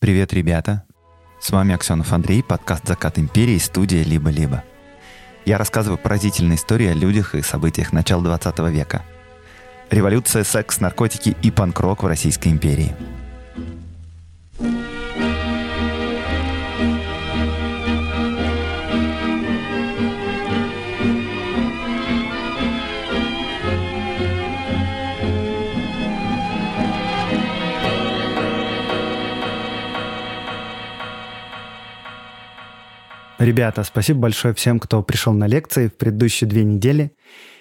Привет, ребята! С вами Аксенов Андрей, подкаст «Закат империи», студия «Либо-либо». Я рассказываю поразительные истории о людях и событиях начала 20 века. Революция, секс, наркотики и панк-рок в Российской империи – Ребята, спасибо большое всем, кто пришел на лекции в предыдущие две недели.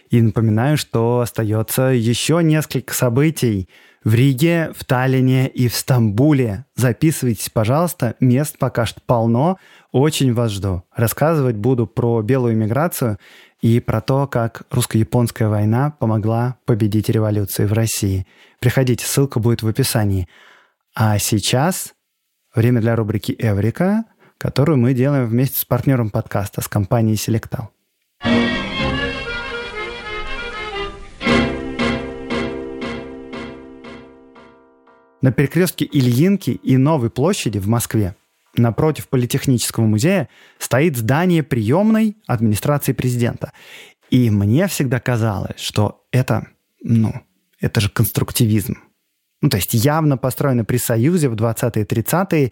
И напоминаю, что остается еще несколько событий в Риге, в Таллине и в Стамбуле. Записывайтесь, пожалуйста, мест пока что полно. Очень вас жду. Рассказывать буду про белую миграцию и про то, как русско-японская война помогла победить революцию в России. Приходите, ссылка будет в описании. А сейчас время для рубрики «Эврика», которую мы делаем вместе с партнером подкаста, с компанией Selectal. На перекрестке Ильинки и Новой площади в Москве напротив Политехнического музея стоит здание приемной администрации президента. И мне всегда казалось, что это, ну, это же конструктивизм. Ну, то есть явно построено при Союзе в 20-е 30-е,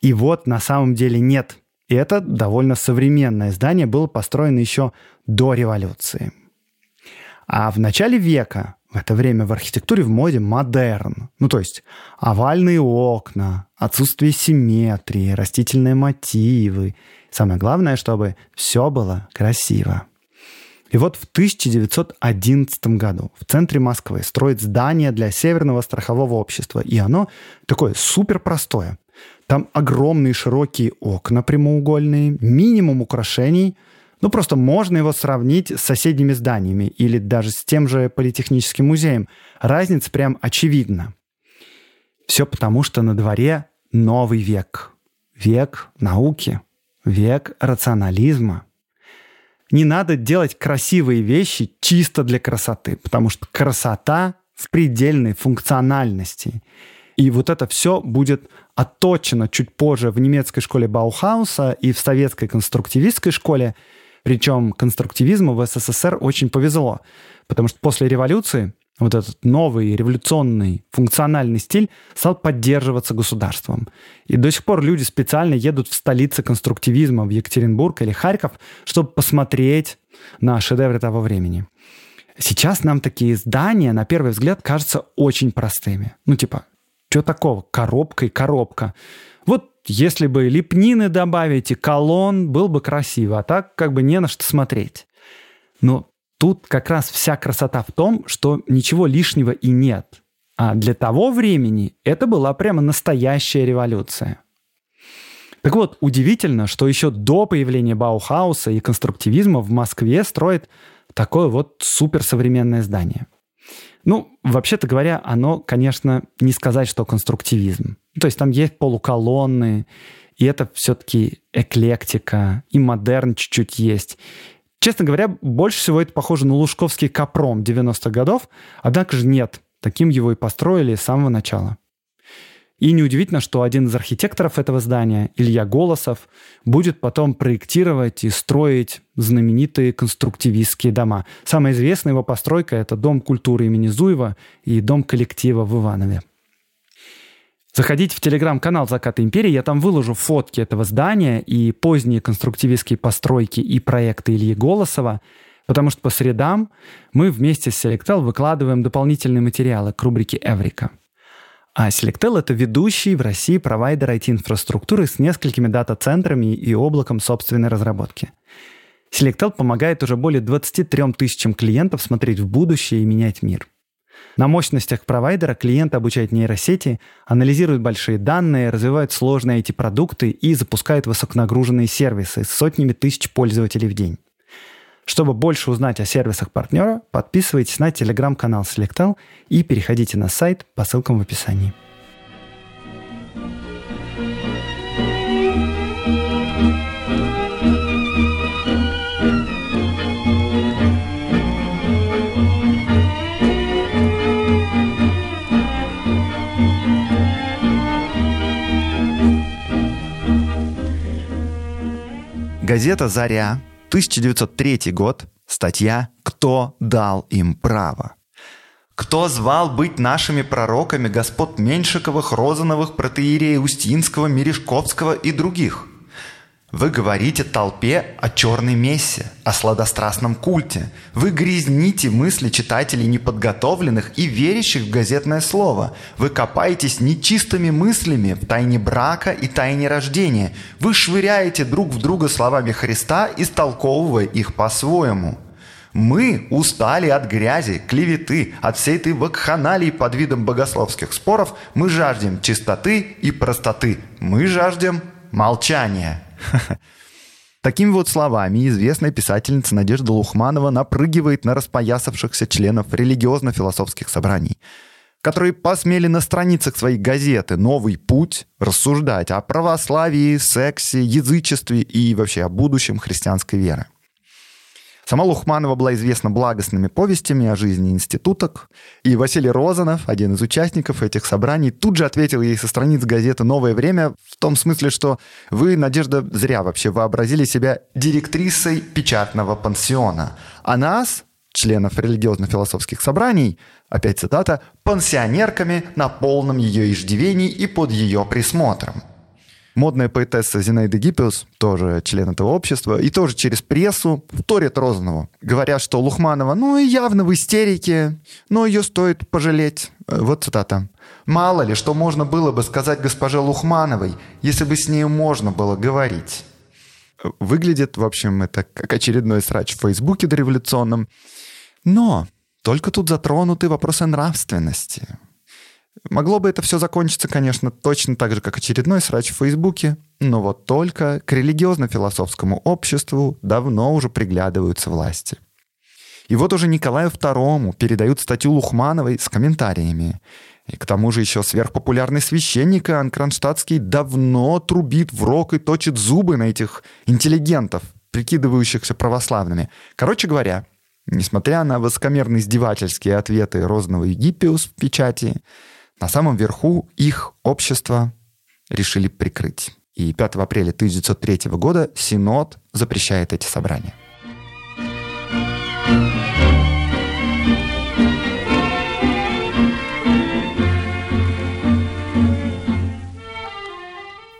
и вот на самом деле нет. И это довольно современное здание было построено еще до революции. А в начале века, в это время в архитектуре в моде модерн. Ну, то есть овальные окна, отсутствие симметрии, растительные мотивы. Самое главное, чтобы все было красиво. И вот в 1911 году в центре Москвы строят здание для Северного страхового общества. И оно такое супер простое. Там огромные широкие окна прямоугольные, минимум украшений. Ну, просто можно его сравнить с соседними зданиями или даже с тем же Политехническим музеем. Разница прям очевидна. Все потому, что на дворе новый век. Век науки, век рационализма. Не надо делать красивые вещи чисто для красоты, потому что красота в предельной функциональности – и вот это все будет отточено чуть позже в немецкой школе Баухауса и в советской конструктивистской школе. Причем конструктивизму в СССР очень повезло, потому что после революции вот этот новый революционный функциональный стиль стал поддерживаться государством. И до сих пор люди специально едут в столицы конструктивизма, в Екатеринбург или Харьков, чтобы посмотреть на шедевры того времени. Сейчас нам такие здания, на первый взгляд, кажутся очень простыми. Ну, типа, что такого? Коробка и коробка. Вот если бы лепнины добавить и колонн, был бы красиво, а так как бы не на что смотреть. Но тут как раз вся красота в том, что ничего лишнего и нет. А для того времени это была прямо настоящая революция. Так вот, удивительно, что еще до появления Баухауса и конструктивизма в Москве строит такое вот суперсовременное здание. Ну, вообще-то говоря, оно, конечно, не сказать, что конструктивизм. То есть там есть полуколонны, и это все-таки эклектика, и модерн чуть-чуть есть. Честно говоря, больше всего это похоже на лужковский капром 90-х годов, однако же нет, таким его и построили с самого начала. И неудивительно, что один из архитекторов этого здания, Илья Голосов, будет потом проектировать и строить знаменитые конструктивистские дома. Самая известная его постройка – это Дом культуры имени Зуева и Дом коллектива в Иванове. Заходите в телеграм-канал «Закат империи», я там выложу фотки этого здания и поздние конструктивистские постройки и проекты Ильи Голосова, потому что по средам мы вместе с Selectel выкладываем дополнительные материалы к рубрике «Эврика». А Selectel — это ведущий в России провайдер IT-инфраструктуры с несколькими дата-центрами и облаком собственной разработки. Selectel помогает уже более 23 тысячам клиентов смотреть в будущее и менять мир. На мощностях провайдера клиент обучает нейросети, анализирует большие данные, развивает сложные IT-продукты и запускает высоконагруженные сервисы с сотнями тысяч пользователей в день. Чтобы больше узнать о сервисах партнера, подписывайтесь на телеграм-канал Selectal и переходите на сайт по ссылкам в описании. Газета «Заря» 1903 год, статья «Кто дал им право?» Кто звал быть нашими пророками господ Меньшиковых, Розановых, Протеирея Устинского, Мережковского и других? Вы говорите толпе о черной мессе, о сладострастном культе. Вы грязните мысли читателей неподготовленных и верящих в газетное слово. Вы копаетесь нечистыми мыслями в тайне брака и тайне рождения. Вы швыряете друг в друга словами Христа, истолковывая их по-своему – мы устали от грязи, клеветы, от всей этой вакханалии под видом богословских споров. Мы жаждем чистоты и простоты. Мы жаждем молчания. Такими вот словами известная писательница Надежда Лухманова напрыгивает на распоясавшихся членов религиозно-философских собраний, которые посмели на страницах своей газеты «Новый путь» рассуждать о православии, сексе, язычестве и вообще о будущем христианской веры. Сама Лухманова была известна благостными повестями о жизни институток, и Василий Розанов, один из участников этих собраний, тут же ответил ей со страниц газеты «Новое время» в том смысле, что вы, Надежда, зря вообще вообразили себя директрисой печатного пансиона, а нас, членов религиозно-философских собраний, опять цитата, «пансионерками на полном ее иждивении и под ее присмотром». Модная поэтесса Зинаида Гиппиус, тоже член этого общества, и тоже через прессу вторит Розанову, говоря, что Лухманова, ну, явно в истерике, но ее стоит пожалеть. Э, вот цитата. «Мало ли, что можно было бы сказать госпоже Лухмановой, если бы с ней можно было говорить». Выглядит, в общем, это как очередной срач в Фейсбуке дореволюционном. Но только тут затронуты вопросы нравственности. Могло бы это все закончиться, конечно, точно так же, как очередной срач в Фейсбуке, но вот только к религиозно-философскому обществу давно уже приглядываются власти. И вот уже Николаю II передают статью Лухмановой с комментариями. И к тому же еще сверхпопулярный священник Иоанн Кронштадтский давно трубит в рог и точит зубы на этих интеллигентов, прикидывающихся православными. Короче говоря, несмотря на высокомерные издевательские ответы Розного и Гиппиус в печати, на самом верху их общество решили прикрыть. И 5 апреля 1903 года Синод запрещает эти собрания.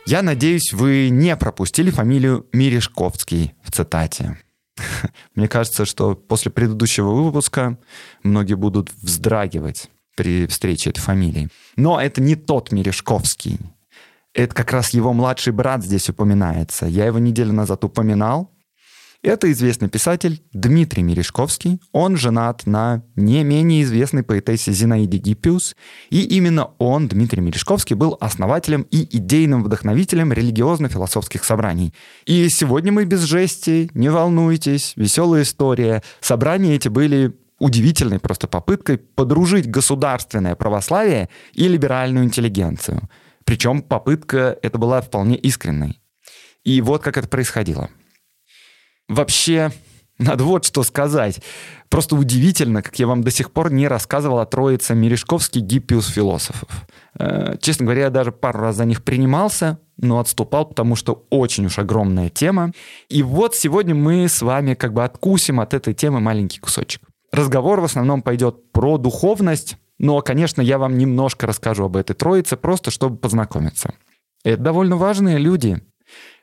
Я надеюсь, вы не пропустили фамилию Мирешковский в цитате. Мне кажется, что после предыдущего выпуска многие будут вздрагивать при встрече этой фамилии. Но это не тот Мережковский. Это как раз его младший брат здесь упоминается. Я его неделю назад упоминал. Это известный писатель Дмитрий Мережковский. Он женат на не менее известной поэтессе Зинаиде Гиппиус. И именно он, Дмитрий Мережковский, был основателем и идейным вдохновителем религиозно-философских собраний. И сегодня мы без жести, не волнуйтесь, веселая история. Собрания эти были удивительной просто попыткой подружить государственное православие и либеральную интеллигенцию. Причем попытка эта была вполне искренней. И вот как это происходило. Вообще, надо вот что сказать. Просто удивительно, как я вам до сих пор не рассказывал о троице Мережковский Гиппиус философов. Э, честно говоря, я даже пару раз за них принимался, но отступал, потому что очень уж огромная тема. И вот сегодня мы с вами как бы откусим от этой темы маленький кусочек. Разговор в основном пойдет про духовность, но, конечно, я вам немножко расскажу об этой троице, просто чтобы познакомиться. Это довольно важные люди.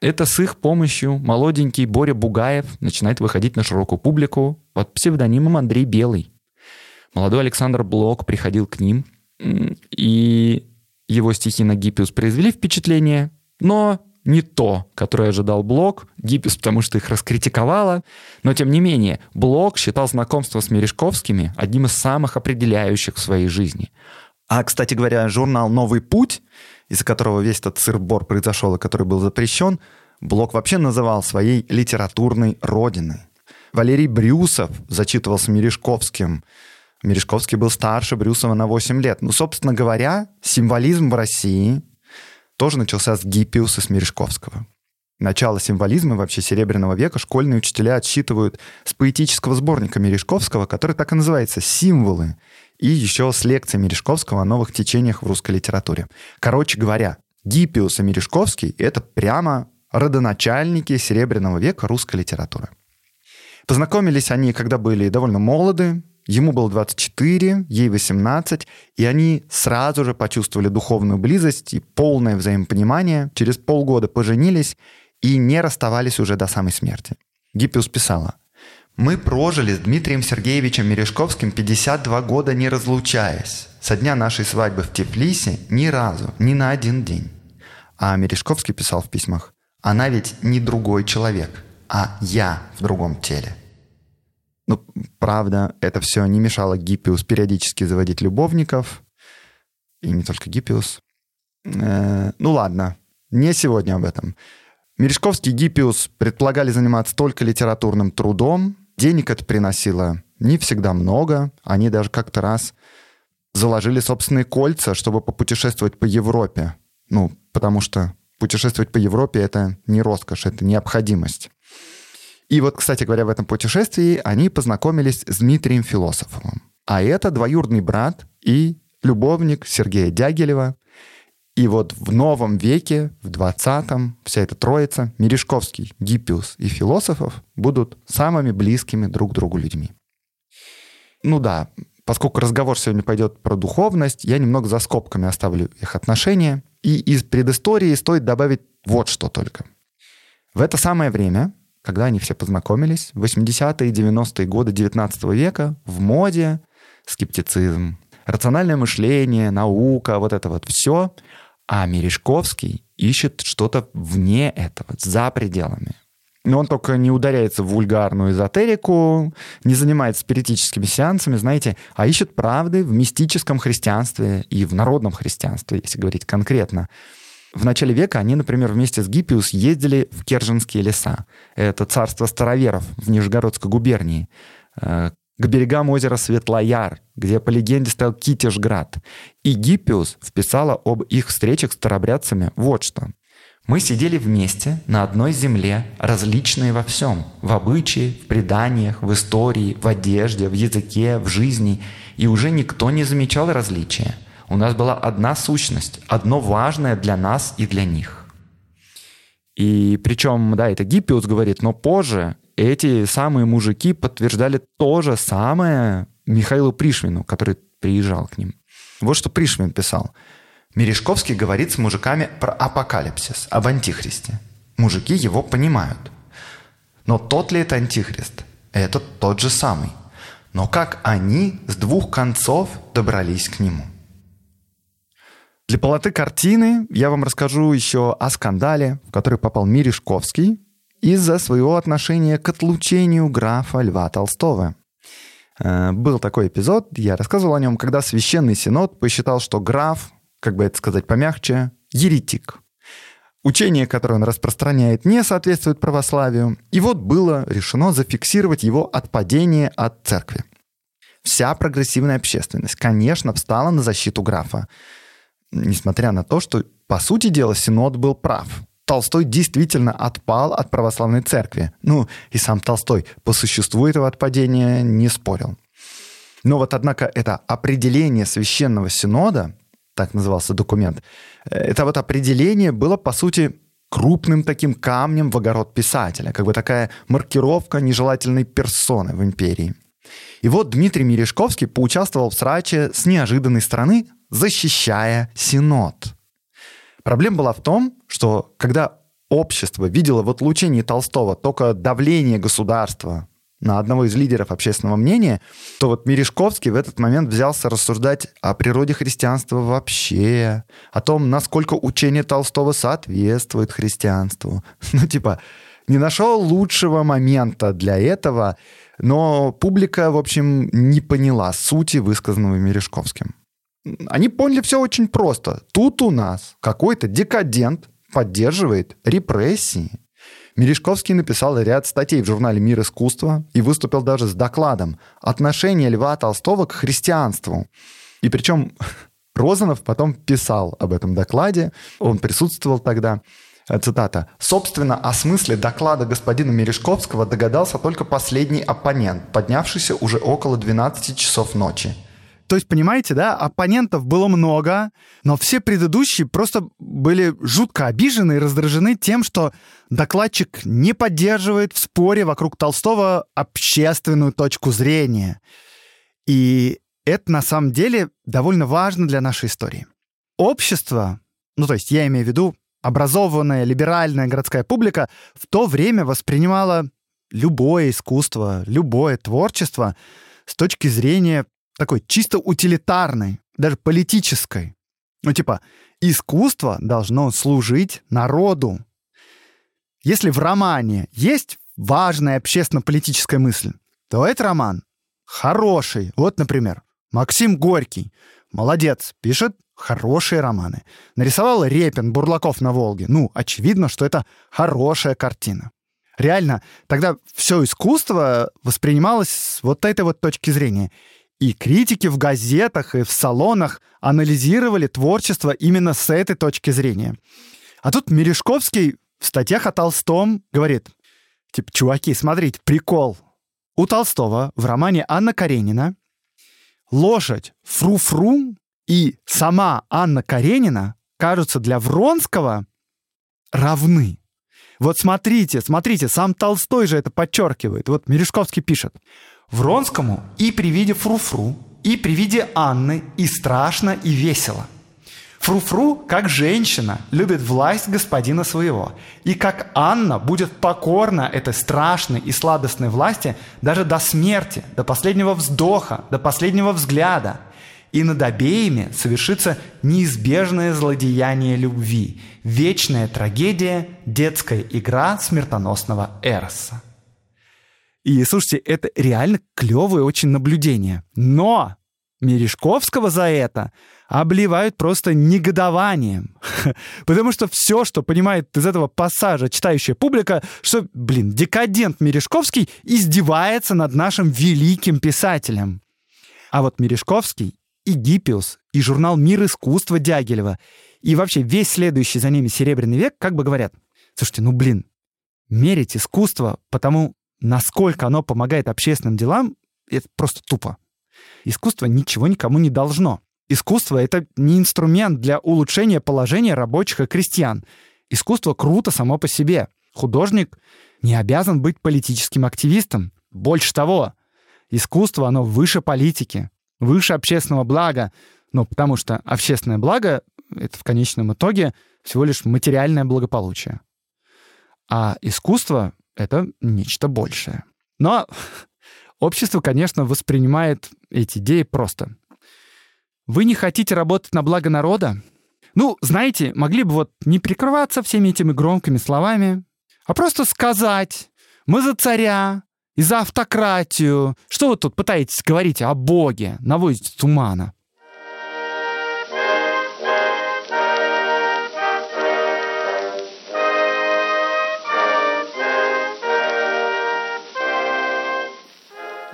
Это с их помощью молоденький Боря Бугаев начинает выходить на широкую публику под псевдонимом Андрей Белый. Молодой Александр Блок приходил к ним, и его стихи на Гиппиус произвели впечатление, но не то, которое ожидал Блок, Гиппис, потому что их раскритиковала, но тем не менее, Блок считал знакомство с Мережковскими одним из самых определяющих в своей жизни. А, кстати говоря, журнал «Новый путь», из-за которого весь этот сыр-бор произошел и который был запрещен, Блок вообще называл своей литературной родиной. Валерий Брюсов зачитывался Мережковским. Мережковский был старше Брюсова на 8 лет. Ну, собственно говоря, символизм в России тоже начался с Гиппиуса с Мережковского. Начало символизма вообще Серебряного века школьные учителя отсчитывают с поэтического сборника Мережковского, который так и называется «Символы», и еще с лекции Мережковского о новых течениях в русской литературе. Короче говоря, Гиппиус и Мережковский — это прямо родоначальники Серебряного века русской литературы. Познакомились они, когда были довольно молоды, ему было 24, ей 18, и они сразу же почувствовали духовную близость и полное взаимопонимание, через полгода поженились и не расставались уже до самой смерти. Гиппиус писала, «Мы прожили с Дмитрием Сергеевичем Мережковским 52 года не разлучаясь. Со дня нашей свадьбы в Тифлисе ни разу, ни на один день». А Мережковский писал в письмах, «Она ведь не другой человек, а я в другом теле». Ну, правда, это все не мешало Гиппиус периодически заводить любовников. И не только Гиппиус. Э, ну ладно, не сегодня об этом. Мережковский и Гиппиус предполагали заниматься только литературным трудом. Денег это приносило не всегда много. Они даже как-то раз заложили собственные кольца, чтобы попутешествовать по Европе. Ну, потому что путешествовать по Европе — это не роскошь, это необходимость. И вот, кстати говоря, в этом путешествии они познакомились с Дмитрием Философовым. А это двоюродный брат и любовник Сергея Дягилева. И вот в новом веке, в 20-м, вся эта троица, Мережковский, Гиппиус и Философов будут самыми близкими друг другу людьми. Ну да, поскольку разговор сегодня пойдет про духовность, я немного за скобками оставлю их отношения. И из предыстории стоит добавить вот что только. В это самое время когда они все познакомились, 80-е и 90-е годы 19 века, в моде скептицизм, рациональное мышление, наука, вот это вот все. А Мережковский ищет что-то вне этого, за пределами. Но он только не ударяется в вульгарную эзотерику, не занимается спиритическими сеансами, знаете, а ищет правды в мистическом христианстве и в народном христианстве, если говорить конкретно. В начале века они, например, вместе с Гиппиус ездили в Керженские леса. Это царство староверов в Нижегородской губернии. Э, к берегам озера Светлояр, где по легенде стоял Китежград. И Гиппиус вписала об их встречах с старобрядцами вот что. Мы сидели вместе на одной земле, различные во всем. В обычае, в преданиях, в истории, в одежде, в языке, в жизни. И уже никто не замечал различия – у нас была одна сущность, одно важное для нас и для них. И причем, да, это Гиппиус говорит, но позже эти самые мужики подтверждали то же самое Михаилу Пришвину, который приезжал к ним. Вот что Пришвин писал. Мережковский говорит с мужиками про апокалипсис, об антихристе. Мужики его понимают. Но тот ли это антихрист? Это тот же самый. Но как они с двух концов добрались к нему? Для полоты картины я вам расскажу еще о скандале, в который попал Мирешковский из-за своего отношения к отлучению графа Льва Толстого. Э, был такой эпизод, я рассказывал о нем, когда Священный Синод посчитал, что граф, как бы это сказать помягче, еретик. Учение, которое он распространяет, не соответствует православию. И вот было решено зафиксировать его отпадение от церкви. Вся прогрессивная общественность, конечно, встала на защиту графа несмотря на то, что, по сути дела, Синод был прав. Толстой действительно отпал от православной церкви. Ну, и сам Толстой по существу этого отпадения не спорил. Но вот, однако, это определение священного синода, так назывался документ, э, это вот определение было, по сути, крупным таким камнем в огород писателя, как бы такая маркировка нежелательной персоны в империи. И вот Дмитрий Мережковский поучаствовал в сраче с неожиданной стороны, защищая Синод. Проблема была в том, что когда общество видело в отлучении Толстого только давление государства на одного из лидеров общественного мнения, то вот Мережковский в этот момент взялся рассуждать о природе христианства вообще, о том, насколько учение Толстого соответствует христианству. Ну, типа, не нашел лучшего момента для этого, но публика, в общем, не поняла сути высказанного Мережковским. Они поняли все очень просто. Тут у нас какой-то декадент поддерживает репрессии. Мережковский написал ряд статей в журнале «Мир искусства» и выступил даже с докладом «Отношение Льва Толстого к христианству». И причем Розанов потом писал об этом докладе, он присутствовал тогда. Цитата. «Собственно, о смысле доклада господина Мережковского догадался только последний оппонент, поднявшийся уже около 12 часов ночи. То есть, понимаете, да, оппонентов было много, но все предыдущие просто были жутко обижены и раздражены тем, что докладчик не поддерживает в споре вокруг Толстого общественную точку зрения. И это на самом деле довольно важно для нашей истории. Общество, ну то есть я имею в виду образованная, либеральная городская публика, в то время воспринимала любое искусство, любое творчество с точки зрения такой чисто утилитарной, даже политической. Ну, типа, искусство должно служить народу. Если в романе есть важная общественно-политическая мысль, то этот роман хороший. Вот, например, Максим Горький. Молодец, пишет хорошие романы. Нарисовал Репин «Бурлаков на Волге». Ну, очевидно, что это хорошая картина. Реально, тогда все искусство воспринималось с вот этой вот точки зрения. И критики в газетах и в салонах анализировали творчество именно с этой точки зрения. А тут Мережковский в статьях о Толстом говорит, типа, чуваки, смотрите, прикол. У Толстого в романе Анна Каренина лошадь фру-фру и сама Анна Каренина кажутся для Вронского равны. Вот смотрите, смотрите, сам Толстой же это подчеркивает. Вот Мережковский пишет. Вронскому и при виде фру-фру, и при виде Анны и страшно, и весело. Фру-фру, как женщина, любит власть господина своего. И как Анна будет покорна этой страшной и сладостной власти даже до смерти, до последнего вздоха, до последнего взгляда – и над обеими совершится неизбежное злодеяние любви, вечная трагедия, детская игра смертоносного Эроса. И слушайте, это реально клевое очень наблюдение. Но Мережковского за это обливают просто негодованием. Потому что все, что понимает из этого пассажа читающая публика, что, блин, декадент Мережковский издевается над нашим великим писателем. А вот Мережковский и Гиппиус, и журнал «Мир искусства» Дягилева, и вообще весь следующий за ними «Серебряный век» как бы говорят, слушайте, ну блин, мерить искусство потому, насколько оно помогает общественным делам, это просто тупо. Искусство ничего никому не должно. Искусство — это не инструмент для улучшения положения рабочих и крестьян. Искусство круто само по себе. Художник не обязан быть политическим активистом. Больше того, искусство, оно выше политики выше общественного блага, ну, потому что общественное благо — это в конечном итоге всего лишь материальное благополучие. А искусство — это нечто большее. Но общество, конечно, воспринимает эти идеи просто. Вы не хотите работать на благо народа? Ну, знаете, могли бы вот не прикрываться всеми этими громкими словами, а просто сказать «Мы за царя, и за автократию. Что вы тут пытаетесь говорить о Боге? Наводите тумана.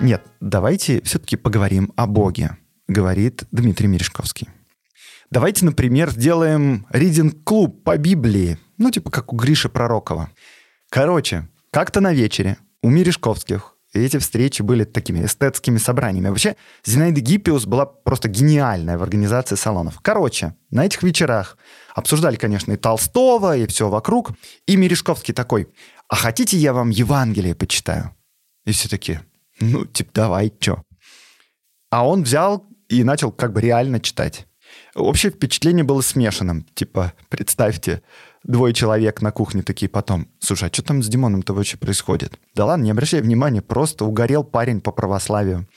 Нет, давайте все-таки поговорим о Боге, говорит Дмитрий Мережковский. Давайте, например, сделаем ридинг-клуб по Библии, ну, типа как у Гриши Пророкова. Короче, как-то на вечере у Мережковских эти встречи были такими эстетскими собраниями. Вообще, Зинаида Гиппиус была просто гениальная в организации салонов. Короче, на этих вечерах обсуждали, конечно, и Толстого, и все вокруг. И Мережковский такой, а хотите я вам Евангелие почитаю? И все такие, ну, типа, давай, чё? А он взял и начал как бы реально читать. Общее впечатление было смешанным. Типа, представьте, двое человек на кухне такие потом. Слушай, а что там с Димоном-то вообще происходит? Да ладно, не обращай внимания, просто угорел парень по православию.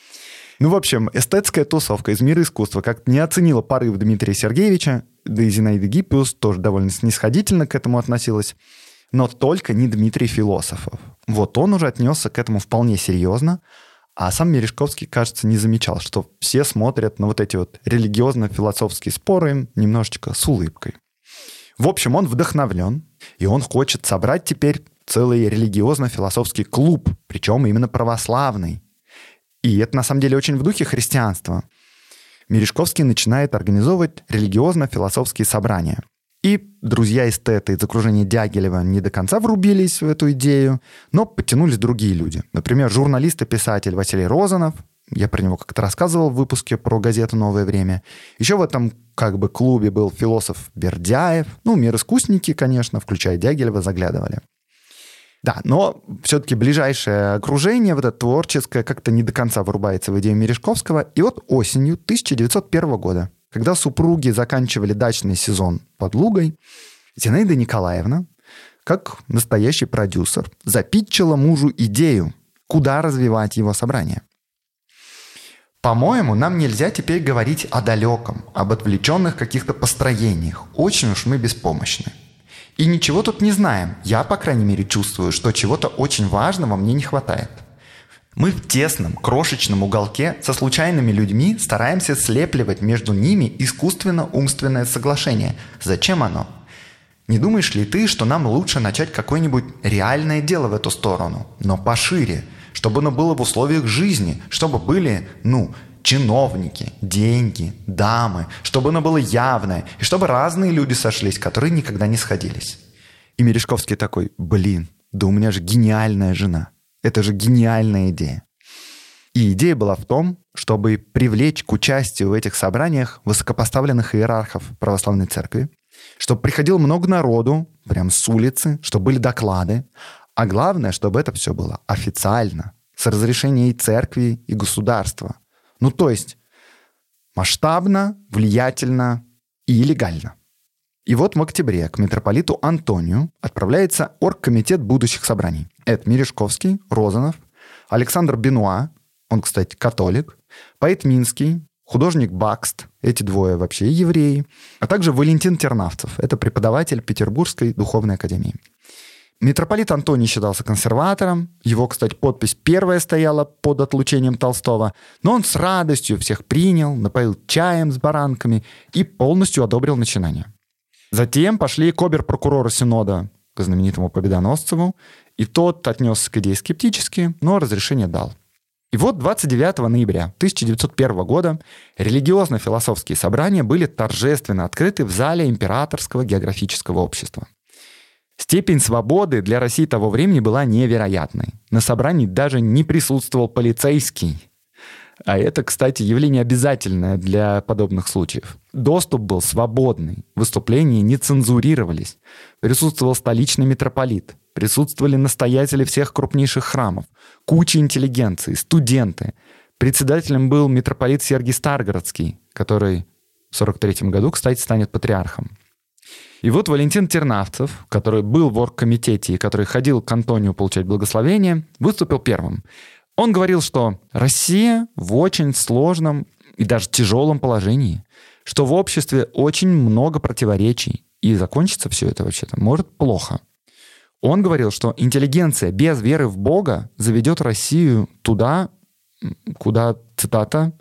Ну, в общем, эстетская тусовка из мира искусства как не оценила порыв Дмитрия Сергеевича, да и Зинаида Гиппиус тоже довольно снисходительно к этому относилась, но только не Дмитрий Философов. Вот он уже отнесся к этому вполне серьезно, а сам Мережковский, кажется, не замечал, что все смотрят на вот эти вот религиозно-философские споры немножечко с улыбкой. В общем, он вдохновлен, и он хочет собрать теперь целый религиозно-философский клуб, причем именно православный. И это на самом деле очень в духе христианства. Мережковский начинает организовывать религиозно-философские собрания. И друзья-эстеты из окружения Дягилева не до конца врубились в эту идею, но подтянулись другие люди. Например, журналист и писатель Василий Розанов, Я про него как-то рассказывал в выпуске про газету «Новое время». Еще в этом как бы клубе был философ Бердяев. Ну, мироискусники, конечно, включая Дягилева, заглядывали. Да, но все-таки ближайшее окружение, вот это творческое, как-то не до конца вырубается в идею Мережковского. И вот осенью 1901 года, когда супруги заканчивали дачный сезон под Лугой, Зинаида Николаевна, как настоящий продюсер, запитчила мужу идею, куда развивать его собрание. По-моему, нам нельзя теперь говорить о далеком, об отвлеченных каких-то построениях. Очень уж мы беспомощны. И ничего тут не знаем. Я, по крайней мере, чувствую, что чего-то очень важного мне не хватает. Мы в тесном, крошечном уголке со случайными людьми стараемся слепливать между ними искусственно-умственное соглашение. Зачем оно? Не думаешь ли ты, что нам лучше начать какое-нибудь реальное дело в эту сторону, но пошире – чтобы оно было в условиях жизни, чтобы были, ну, чиновники, деньги, дамы, чтобы оно было явное, и чтобы разные люди сошлись, которые никогда не сходились. И Мережковский такой, блин, да у меня же гениальная жена. Это же гениальная идея. И идея была в том, чтобы привлечь к участию в этих собраниях высокопоставленных иерархов православной церкви, чтобы приходило много народу, прям с улицы, чтобы были доклады, а главное, чтобы это все было официально, с разрешения и церкви, и государства. Ну, то есть масштабно, влиятельно и легально. И вот в октябре к митрополиту Антонию отправляется оргкомитет будущих собраний. Это Мережковский, Розанов, Александр Бенуа, он, кстати, католик, поэт Минский, художник Бакст, эти двое вообще евреи, а также Валентин Тернавцев, это преподаватель Петербургской духовной академии. Митрополит Антоний считался консерватором. Его, кстати, подпись первая стояла под отлучением Толстого. Но он с радостью всех принял, напоил чаем с баранками и полностью одобрил начинание. Затем пошли к обер-прокурору Синода, к знаменитому Победоносцеву, и тот отнесся к идее скептически, но разрешение дал. И вот 29 ноября 1901 года религиозно-философские собрания были торжественно открыты в зале Императорского географического общества. Степень свободы для России того времени была невероятной. На собрании даже не присутствовал полицейский. А это, кстати, явление обязательное для подобных случаев. Доступ был свободный, выступления не цензурировались. Присутствовал столичный митрополит, присутствовали настоятели всех крупнейших храмов, куча интеллигенции, студенты. Председателем был митрополит Сергий Старгородский, который в 43 году, кстати, станет патриархом. И вот Валентин Тернавцев, который был в оргкомитете и который ходил к Антонию получать благословение, выступил первым. Он говорил, что Россия в очень сложном и даже тяжелом положении, что в обществе очень много противоречий, и закончится все это вообще-то может плохо. Он говорил, что интеллигенция без веры в Бога заведет Россию туда, куда, цитата,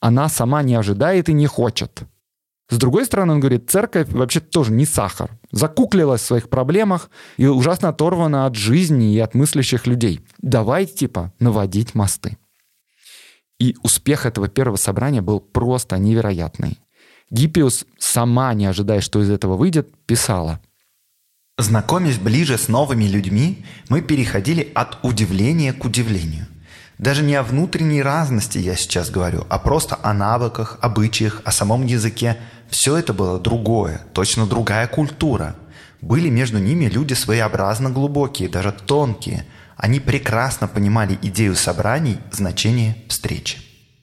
она сама не ожидает и не хочет. С другой стороны, он говорит, церковь вообще тоже не сахар. Закуклилась в своих проблемах и ужасно оторвана от жизни и от мыслящих людей. Давай, типа, наводить мосты. И успех этого первого собрания был просто невероятный. Гиппиус, сама не ожидая, что из этого выйдет, писала. Знакомясь ближе с новыми людьми, мы переходили от удивления к удивлению. Даже не о внутренней разности я сейчас говорю, а просто о навыках, обычаях, о самом языке, все это было другое, точно другая культура. Были между ними люди своеобразно глубокие, даже тонкие. Они прекрасно понимали идею собраний, значение встречи.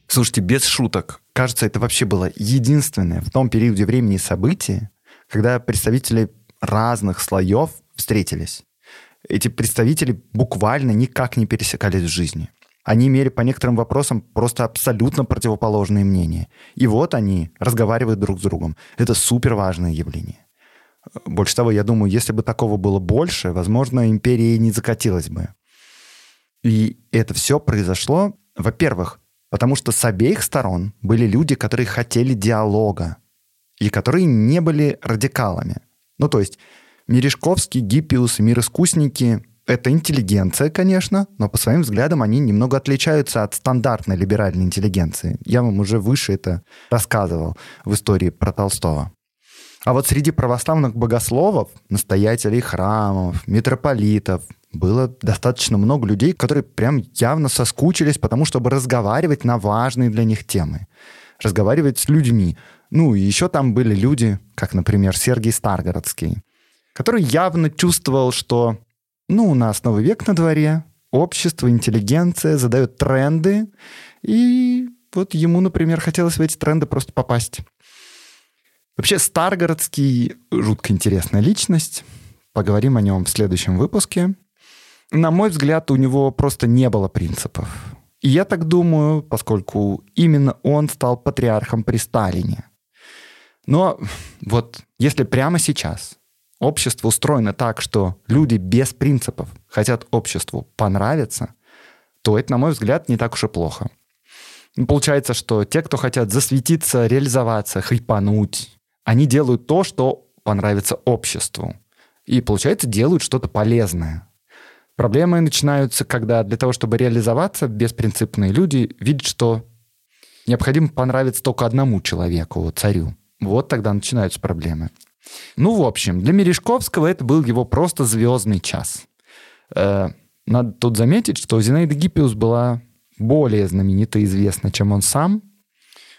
Слушайте, без шуток. Кажется, это вообще было единственное в том периоде времени событие, когда представители разных слоев встретились. Эти представители буквально никак не пересекались в жизни. Они имели по некоторым вопросам просто абсолютно противоположные мнения. И вот они разговаривают друг с другом. Это супер важное явление. Больше того, я думаю, если бы такого было больше, возможно, империя не закатилась бы. И это все произошло, во-первых, потому что с обеих сторон были люди, которые хотели диалога и которые не были радикалами. Ну, то есть Мережковский, Гиппиус и мироискусники это интеллигенция, конечно, но по своим взглядам они немного отличаются от стандартной либеральной интеллигенции. Я вам уже выше это рассказывал в истории про Толстого. А вот среди православных богословов, настоятелей храмов, митрополитов, было достаточно много людей, которые прям явно соскучились, потому чтобы разговаривать на важные для них темы. Разговаривать с людьми. Ну, и еще там были люди, как, например, Сергей Старгородский, который явно чувствовал, что, ну, у нас новый век на дворе, общество, интеллигенция задают тренды, и вот ему, например, хотелось в эти тренды просто попасть. Вообще, Старгородский жутко интересная личность. Поговорим о нем в следующем выпуске. На мой взгляд, у него просто не было принципов. И я так думаю, поскольку именно он стал патриархом при Сталине. Но вот если прямо сейчас общество устроено так, что люди без принципов хотят обществу понравиться, то это, на мой взгляд, не так уж и плохо. Получается, что те, кто хотят засветиться, реализоваться, хайпануть, они делают то, что понравится обществу. И, получается, делают что-то полезное. Проблемы начинаются, когда для того, чтобы реализоваться, беспринципные люди видят, что необходимо понравиться только одному человеку, царю. Вот тогда начинаются проблемы. Ну, в общем, для Мережковского это был его просто звездный час. Э, надо тут заметить, что Зинаида Гиппиус была более знаменита и известна, чем он сам.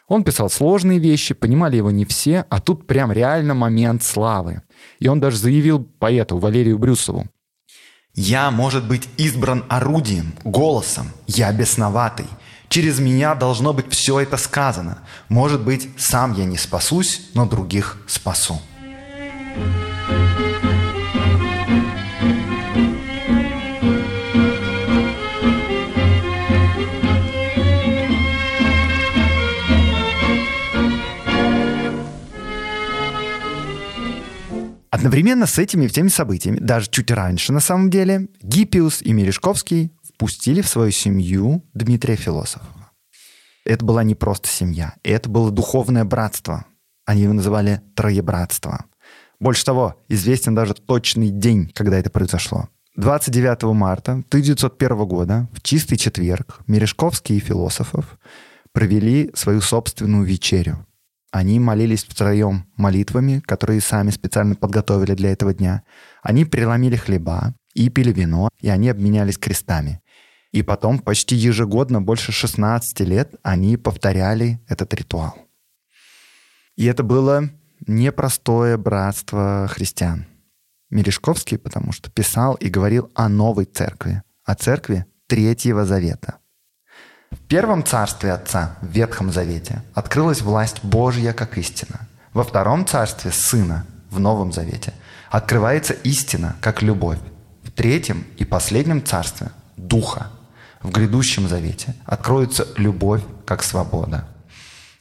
Он писал сложные вещи, понимали его не все, а тут прям реально момент славы. И он даже заявил поэту Валерию Брюсову. «Я, может быть, избран орудием, голосом. Я бесноватый. Через меня должно быть все это сказано. Может быть, сам я не спасусь, но других спасу». Одновременно с этими всеми событиями, даже чуть раньше на самом деле, Гиппиус и Мережковский впустили в свою семью Дмитрия Философова. Это была не просто семья, это было духовное братство. Они его называли Троебратство. Больше того, известен даже точный день, когда это произошло. 29 марта 1901 года, в чистый четверг, Мережковский и Философов провели свою собственную вечерю. Они молились втроем молитвами, которые сами специально подготовили для этого дня. Они преломили хлеба и пили вино, и они обменялись крестами. И потом почти ежегодно, больше 16 лет, они повторяли этот ритуал. И это было непростое братство христиан. Мережковский, потому что писал и говорил о новой церкви, о церкви Третьего Завета. В первом царстве Отца, в Ветхом Завете, открылась власть Божья как истина. Во втором царстве Сына, в Новом Завете, открывается истина как любовь. В третьем и последнем царстве – Духа. В грядущем Завете откроется любовь как свобода.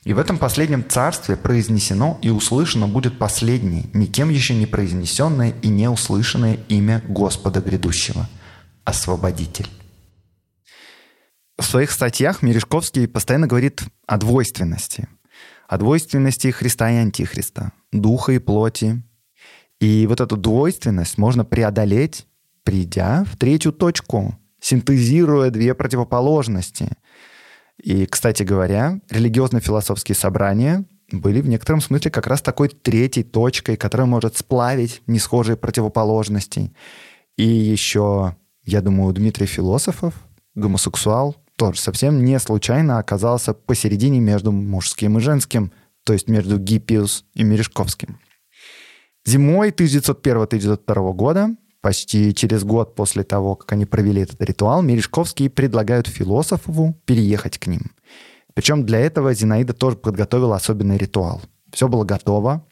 И в этом последнем царстве произнесено и услышано будет последнее, никем еще не произнесенное и не услышанное имя Господа грядущего – Освободитель. В своих статьях Мережковский постоянно говорит о двойственности. О двойственности Христа и Антихриста, духа и плоти. И вот эту двойственность можно преодолеть, придя в третью точку, синтезируя две противоположности. И, кстати говоря, религиозно-философские собрания были в некотором смысле как раз такой третьей точкой, которая может сплавить несхожие противоположности. И еще, я думаю, Дмитрий Философов, гомосексуал, тоже совсем не случайно оказался посередине между мужским и женским, то есть между Гиппиус и Мережковским. Зимой 1901-1902 года, почти через год после того, как они провели этот ритуал, Мережковские предлагают философу переехать к ним. Причем для этого Зинаида тоже подготовила особенный ритуал. Все было готово,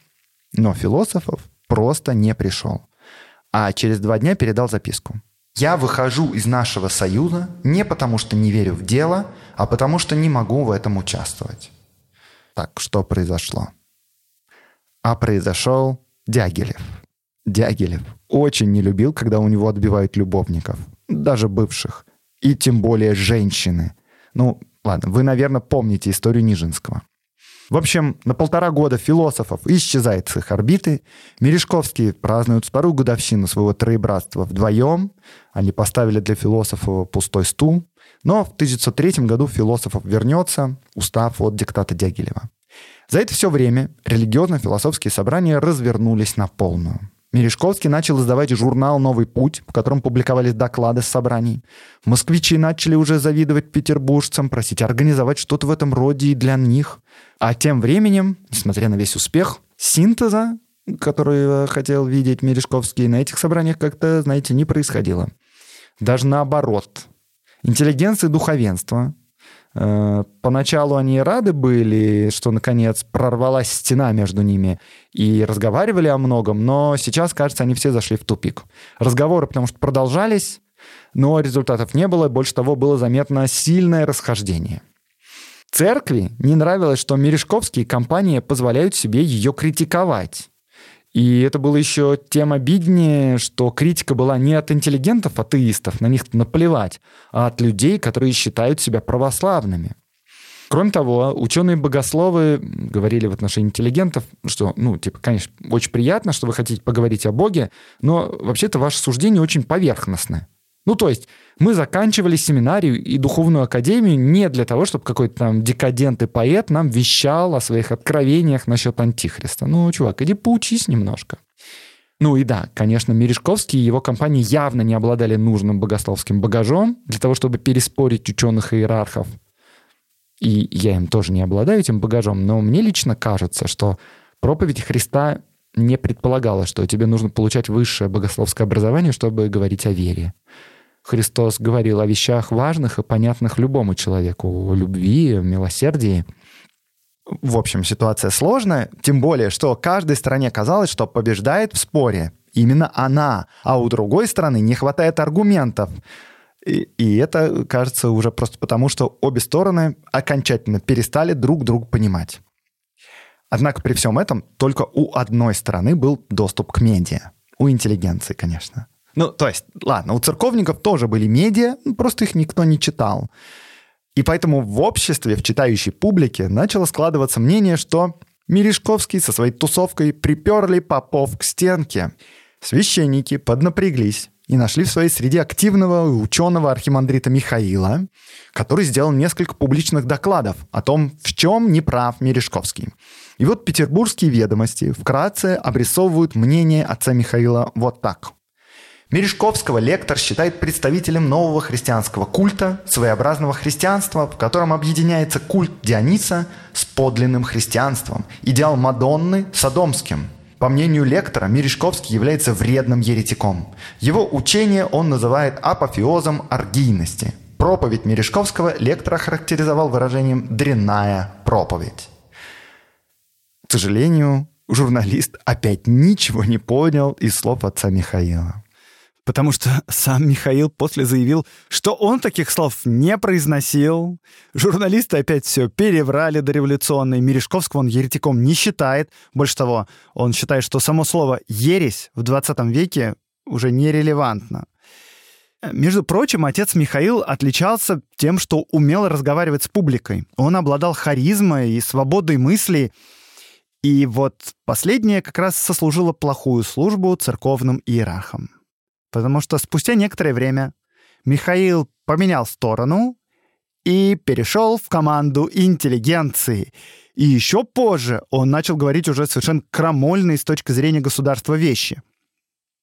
но философов просто не пришел. А через два дня передал записку. Я выхожу из нашего союза не потому, что не верю в дело, а потому, что не могу в этом участвовать. Так, что произошло? А произошел Дягилев. Дягилев очень не любил, когда у него отбивают любовников, даже бывших, и тем более женщины. Ну, ладно, вы, наверное, помните историю Нижинского. В общем, на полтора года философов исчезает с их орбиты. Мережковские празднуют вторую годовщину своего троебратства вдвоем. Они поставили для философов пустой стул. Но в 1903 году философов вернется, устав от диктата Дягилева. За это все время религиозно-философские собрания развернулись на полную. Мережковский начал издавать журнал «Новый путь», в котором публиковались доклады с собраний. Москвичи начали уже завидовать петербуржцам, просить организовать что-то в этом роде и для них. А тем временем, несмотря на весь успех, синтеза, который хотел видеть Мережковский, на этих собраниях как-то, знаете, не происходило. Даже наоборот. Интеллигенция и духовенство Э, поначалу они рады были, что наконец прорвалась стена между ними и разговаривали о многом, но сейчас, кажется, они все зашли в тупик. Разговоры, потому что продолжались, но результатов не было, больше того, было заметно сильное расхождение. Церкви не нравилось, что Мережковские компании позволяют себе ее критиковать. И это было еще тем обиднее, что критика была не от интеллигентов, атеистов, на них наплевать, а от людей, которые считают себя православными. Кроме того, ученые-богословы говорили в отношении интеллигентов, что, ну, типа, конечно, очень приятно, что вы хотите поговорить о Боге, но вообще-то ваше суждение очень поверхностное. Ну, то есть мы заканчивали семинарию и духовную академию не для того, чтобы какой-то там декадент и поэт нам вещал о своих откровениях насчет Антихриста. Ну, чувак, иди поучись немножко. Ну и да, конечно, Мережковский и его компании явно не обладали нужным богословским багажом для того, чтобы переспорить ученых и иерархов. И я им тоже не обладаю этим багажом, но мне лично кажется, что проповедь Христа не предполагала, что тебе нужно получать высшее богословское образование, чтобы говорить о вере. Христос говорил о вещах важных и понятных любому человеку, о любви, о милосердии. В общем, ситуация сложная, тем более, что каждой стороне казалось, что побеждает в споре именно она, а у другой стороны не хватает аргументов. И, и это кажется уже просто потому, что обе стороны окончательно перестали друг друга понимать. Однако при всем этом только у одной стороны был доступ к медиа. У интеллигенции, конечно. Ну, то есть, ладно, у церковников тоже были медиа, просто их никто не читал. И поэтому в обществе, в читающей публике начало складываться мнение, что Мережковский со своей тусовкой приперли попов к стенке. Священники поднапряглись и нашли в своей среде активного ученого архимандрита Михаила, который сделал несколько публичных докладов о том, в чем не прав Мережковский. И вот петербургские ведомости вкратце обрисовывают мнение отца Михаила вот так – Мережковского лектор считает представителем нового христианского культа, своеобразного христианства, в котором объединяется культ Диониса с подлинным христианством, идеал Мадонны – Содомским. По мнению лектора, Мережковский является вредным еретиком. Его учение он называет апофеозом оргийности. Проповедь Мережковского лектор охарактеризовал выражением «дрянная проповедь». К сожалению, журналист опять ничего не понял из слов отца Михаила потому что сам Михаил после заявил, что он таких слов не произносил. Журналисты опять все переврали до революционной. Мережковского он еретиком не считает. Больше того, он считает, что само слово «ересь» в 20 веке уже нерелевантно. Между прочим, отец Михаил отличался тем, что умел разговаривать с публикой. Он обладал харизмой и свободой мысли. И вот последнее как раз сослужило плохую службу церковным иерархам. Потому что спустя некоторое время Михаил поменял сторону и перешел в команду интеллигенции. И еще позже он начал говорить уже совершенно крамольные с точки зрения государства вещи.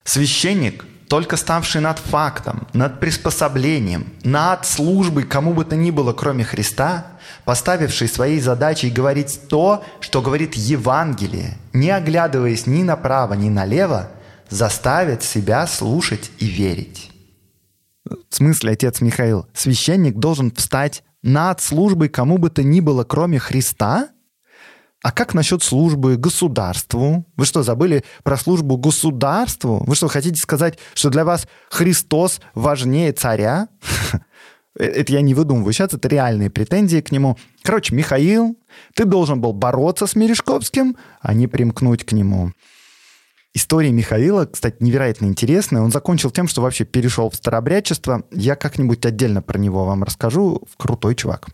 Священник, только ставший над фактом, над приспособлением, над службой кому бы то ни было, кроме Христа, поставивший своей задачей говорить то, что говорит Евангелие, не оглядываясь ни направо, ни налево, заставит себя слушать и верить. В смысле, отец Михаил, священник должен встать над службой кому бы то ни было, кроме Христа? А как насчет службы государству? Вы что, забыли про службу государству? Вы что, хотите сказать, что для вас Христос важнее царя? Это я не выдумываю. Сейчас это реальные претензии к нему. Короче, Михаил, ты должен был бороться с Мережковским, а не примкнуть к нему. История Михаила, кстати, невероятно интересная. Он закончил тем, что вообще перешел в старообрядчество. Я как-нибудь отдельно про него вам расскажу. Крутой чувак.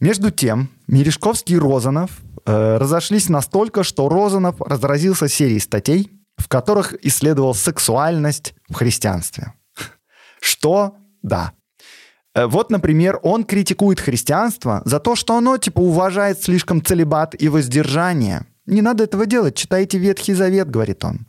Между тем, Мережковский и Розанов э, разошлись настолько, что Розанов разразился серией статей, в которых исследовал сексуальность в христианстве. Что? Да. Э, вот, например, он критикует христианство за то, что оно, типа, уважает слишком целебат и воздержание. Не надо этого делать, читайте Ветхий Завет, говорит он.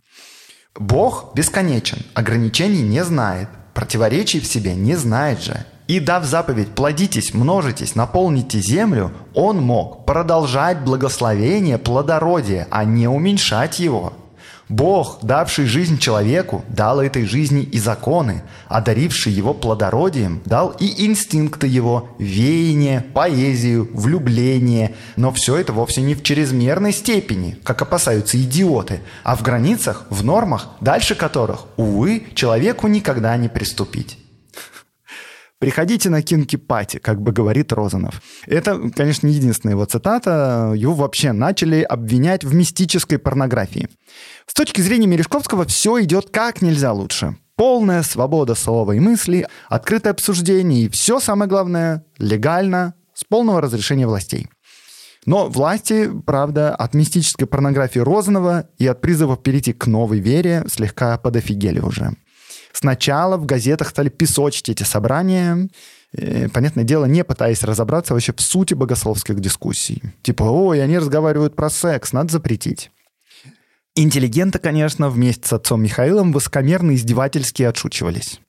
Бог бесконечен, ограничений не знает, противоречий в себе не знает же. И дав заповедь «плодитесь, множитесь, наполните землю», он мог продолжать благословение плодородия, а не уменьшать его – Бог, давший жизнь человеку, дал этой жизни и законы, одаривший его плодородием, дал и инстинкты его, веяние, поэзию, влюбление. Но все это вовсе не в чрезмерной степени, как опасаются идиоты, а в границах, в нормах, дальше которых, увы, человеку никогда не приступить. Приходите на кинки пати, как бы говорит Розанов. Это, конечно, не единственная его цитата. Его вообще начали обвинять в мистической порнографии. С точки зрения Мережковского все идет как нельзя лучше. Полная свобода слова и мысли, открытое обсуждение и все самое главное легально, с полного разрешения властей. Но власти, правда, от мистической порнографии Розанова и от призывов перейти к новой вере слегка подофигели уже. Сначала в газетах стали песочить эти собрания, э, понятное дело, не пытаясь разобраться вообще в сути богословских дискуссий. Типа, ой, они разговаривают про секс, надо запретить. Интеллигенты, конечно, вместе с отцом Михаилом высокомерно издевательски отшучивались.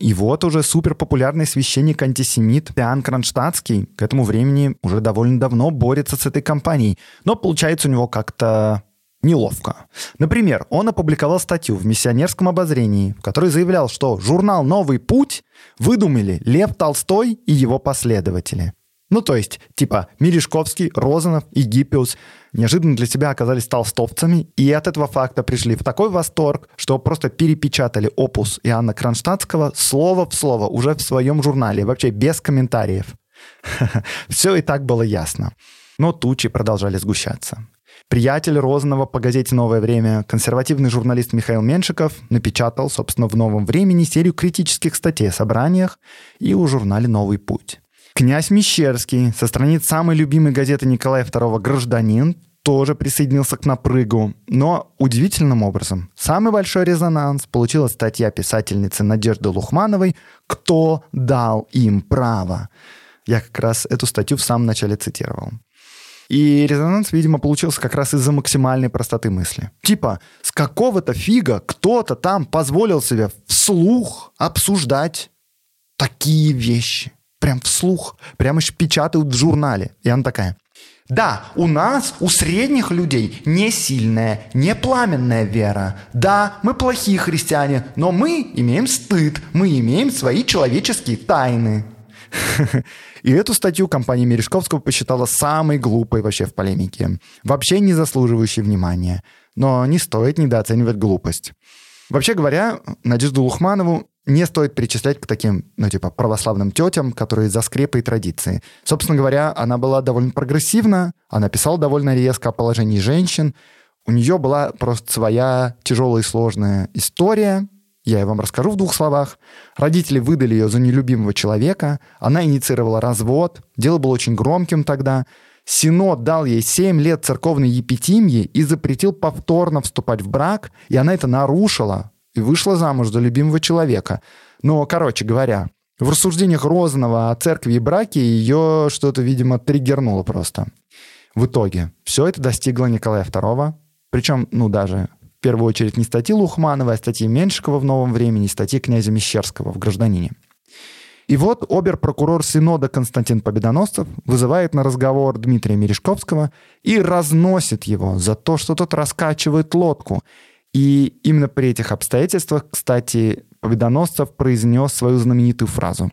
И вот уже суперпопулярный священник-антисемит Пиан Кронштадтский к этому времени уже довольно давно борется с этой компанией. Но получается у него как-то неловко. Например, он опубликовал статью в «Миссионерском обозрении», в которой заявлял, что журнал «Новый путь» выдумали Лев Толстой и его последователи. Ну, то есть, типа, Мережковский, Розанов и неожиданно для себя оказались толстовцами, и от этого факта пришли в такой восторг, что просто перепечатали опус Иоанна Кронштадтского слово в слово уже в своем журнале, вообще без комментариев. Все и так было ясно. Но тучи продолжали сгущаться. Приятель Розанова по газете «Новое время», консервативный журналист Михаил Меншиков напечатал, собственно, в «Новом времени» серию критических статей о собраниях и у журнале «Новый путь». Князь Мещерский со страниц самой любимой газеты Николая II «Гражданин» тоже присоединился к напрыгу, но удивительным образом. Самый большой резонанс получила статья писательницы Надежды Лухмановой «Кто дал им право?». Я как раз эту статью в самом начале цитировал. И резонанс, видимо, получился как раз из-за максимальной простоты мысли. Типа, с какого-то фига кто-то там позволил себе вслух обсуждать такие вещи. Прям вслух. Прям еще печатают в журнале. И она такая. Да, у нас, у средних людей, не сильная, не пламенная вера. Да, мы плохие христиане, но мы имеем стыд, мы имеем свои человеческие тайны. И эту статью компания Мережковского посчитала самой глупой вообще в полемике. Вообще не заслуживающей внимания. Но не стоит недооценивать глупость. Вообще говоря, Надежду Лухманову не стоит причислять к таким, ну, типа, православным тетям, которые за скрепы и традиции. Собственно говоря, она была довольно прогрессивна, она писала довольно резко о положении женщин, у нее была просто своя тяжелая и сложная история, я вам расскажу в двух словах. Родители выдали ее за нелюбимого человека. Она инициировала развод. Дело было очень громким тогда. Синод дал ей 7 лет церковной епитимии и запретил повторно вступать в брак, и она это нарушила и вышла замуж за любимого человека. Но, короче говоря, в рассуждениях Розанова о церкви и браке ее что-то, видимо, триггернуло просто. В итоге все это достигло Николая II, причем, ну, даже первую очередь не статьи Лухманова, а статьи Меньшикова в «Новом времени», статьи князя Мещерского в «Гражданине». И вот обер-прокурор Синода Константин Победоносцев вызывает на разговор Дмитрия Мережковского и разносит его за то, что тот раскачивает лодку. И именно при этих обстоятельствах, кстати, Победоносцев произнес свою знаменитую фразу.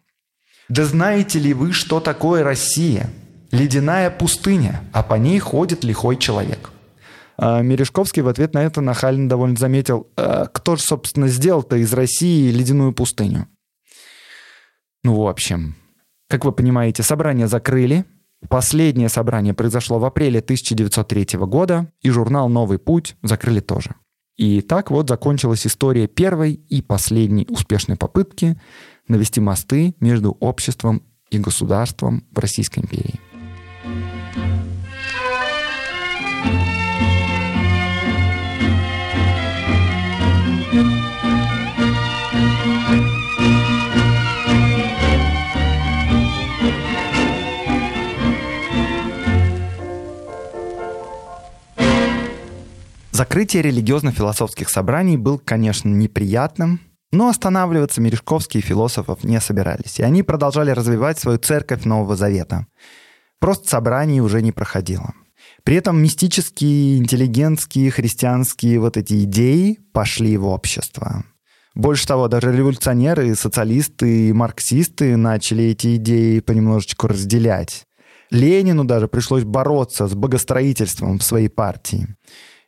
«Да знаете ли вы, что такое Россия? Ледяная пустыня, а по ней ходит лихой человек». А Мережковский в ответ на это нахально довольно заметил, «А кто же, собственно, сделал-то из России ледяную пустыню? Ну, в общем, как вы понимаете, собрание закрыли. Последнее собрание произошло в апреле 1903 года, и журнал «Новый путь» закрыли тоже. И так вот закончилась история первой и последней успешной попытки навести мосты между обществом и государством в Российской империи. Закрытие религиозно-философских собраний был, конечно, неприятным, но останавливаться Мережковские философов не собирались, и они продолжали развивать свою церковь Нового Завета. Просто собраний уже не проходило. При этом мистические, интеллигентские, христианские вот эти идеи пошли в общество. Больше того, даже революционеры, социалисты и марксисты начали эти идеи понемножечку разделять. Ленину даже пришлось бороться с богостроительством в своей партии.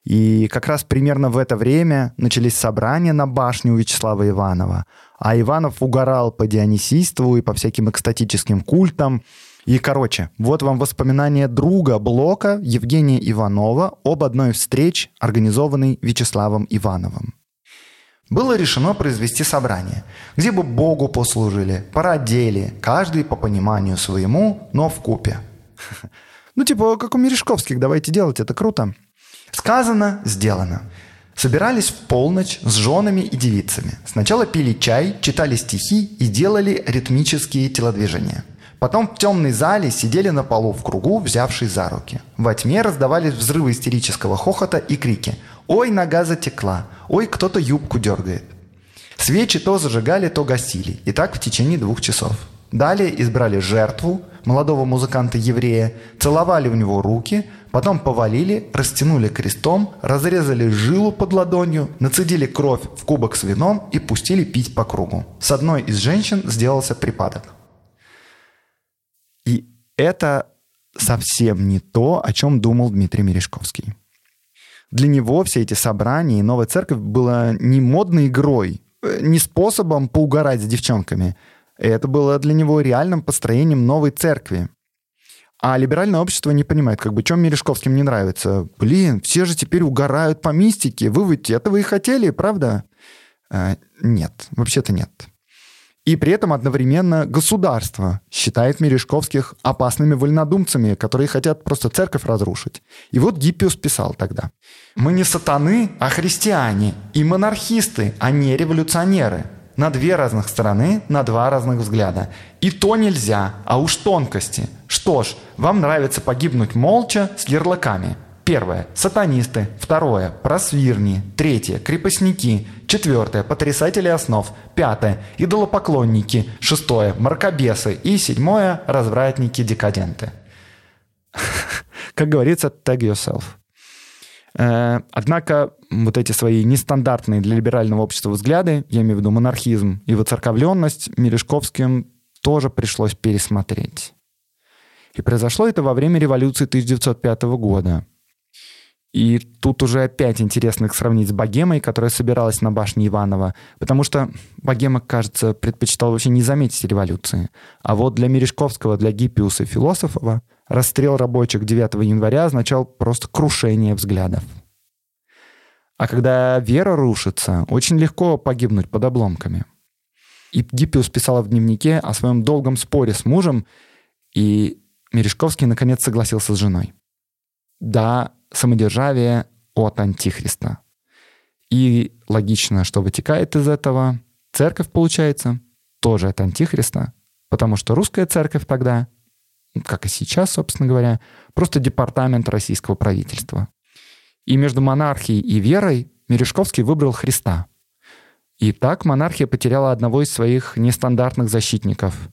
И как раз примерно в это время начались собрания на башне у Вячеслава Иванова. А Иванов угорал по дионисийству и по всяким экстатическим культам. И, короче, вот вам воспоминания друга Блока Евгения Иванова об одной встрече, организованной Вячеславом Ивановым. Было решено произвести собрание, где бы Богу послужили, породели, каждый по пониманию своему, но в купе. Ну, типа, как у Мережковских, давайте делать, это круто. Сказано, сделано. Собирались в полночь с женами и девицами. Сначала пили чай, читали стихи и делали ритмические телодвижения. Потом в темной зале сидели на полу в кругу, взявшись за руки. Во тьме раздавались взрывы истерического хохота и крики «Ой, нога затекла! Ой, кто-то юбку дергает!» Свечи то зажигали, то гасили. И так в течение двух часов. Далее избрали жертву, молодого музыканта-еврея, целовали у него руки, потом повалили, растянули крестом, разрезали жилу под ладонью, нацедили кровь в кубок с вином и пустили пить по кругу. С одной из женщин сделался припадок. И это совсем не то, о чем думал Дмитрий Мережковский. Для него все эти собрания и новая церковь была не модной игрой, э, не способом поугарать с девчонками – это было для него реальным построением новой церкви. А либеральное общество не понимает, как бы, чем Мережковским не нравится. Блин, все же теперь угорают по мистике. Вы ведь этого и хотели, правда? А, нет, вообще-то нет. И при этом одновременно государство считает Мережковских опасными вольнодумцами, которые хотят просто церковь разрушить. И вот Гиппиус писал тогда. «Мы не сатаны, а христиане, и монархисты, а не революционеры на две разных стороны, на два разных взгляда. И то нельзя, а уж тонкости. Что ж, вам нравится погибнуть молча с ярлыками. Первое – сатанисты. Второе – просвирни. Третье – крепостники. Четвертое – потрясатели основ. Пятое – идолопоклонники. Шестое – мракобесы. И седьмое – развратники-декаденты. Как говорится, tag yourself. Э, однако вот эти свои нестандартные для либерального общества взгляды, я имею в виду монархизм и воцерковленность, Мережковским тоже пришлось пересмотреть. И произошло это во время революции 1905 года. И тут уже опять интересно их сравнить с богемой, которая собиралась на башне Иванова, потому что богема, кажется, предпочитал вообще не заметить революции. А вот для Мережковского, для Гиппиуса Философова расстрел рабочих 9 января означал просто крушение взглядов. А когда вера рушится, очень легко погибнуть под обломками. И Гиппиус писала в дневнике о своем долгом споре с мужем, и Мережковский наконец согласился с женой. Да, самодержавие от Антихриста. И логично, что вытекает из этого. Церковь, получается, тоже от Антихриста, потому что русская церковь тогда, как и сейчас, собственно говоря, просто департамент российского правительства. И между монархией и верой Мережковский выбрал Христа. И так монархия потеряла одного из своих нестандартных защитников,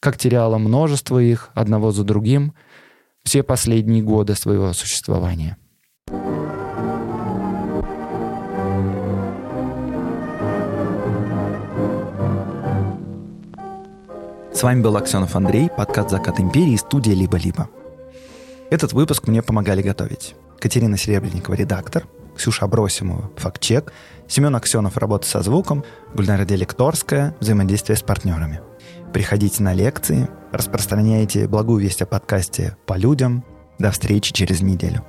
как теряла множество их одного за другим все последние годы своего существования. С вами был Аксенов Андрей, подкаст «Закат империи», студия «Либо-либо». Этот выпуск мне помогали готовить. Катерина Серебренникова, редактор, Ксюша Абросимова, фактчек, Семен Аксенов, работа со звуком, Гульнара Делекторская, взаимодействие с партнерами. Приходите на лекции, распространяйте благую весть о подкасте по людям. До встречи через неделю.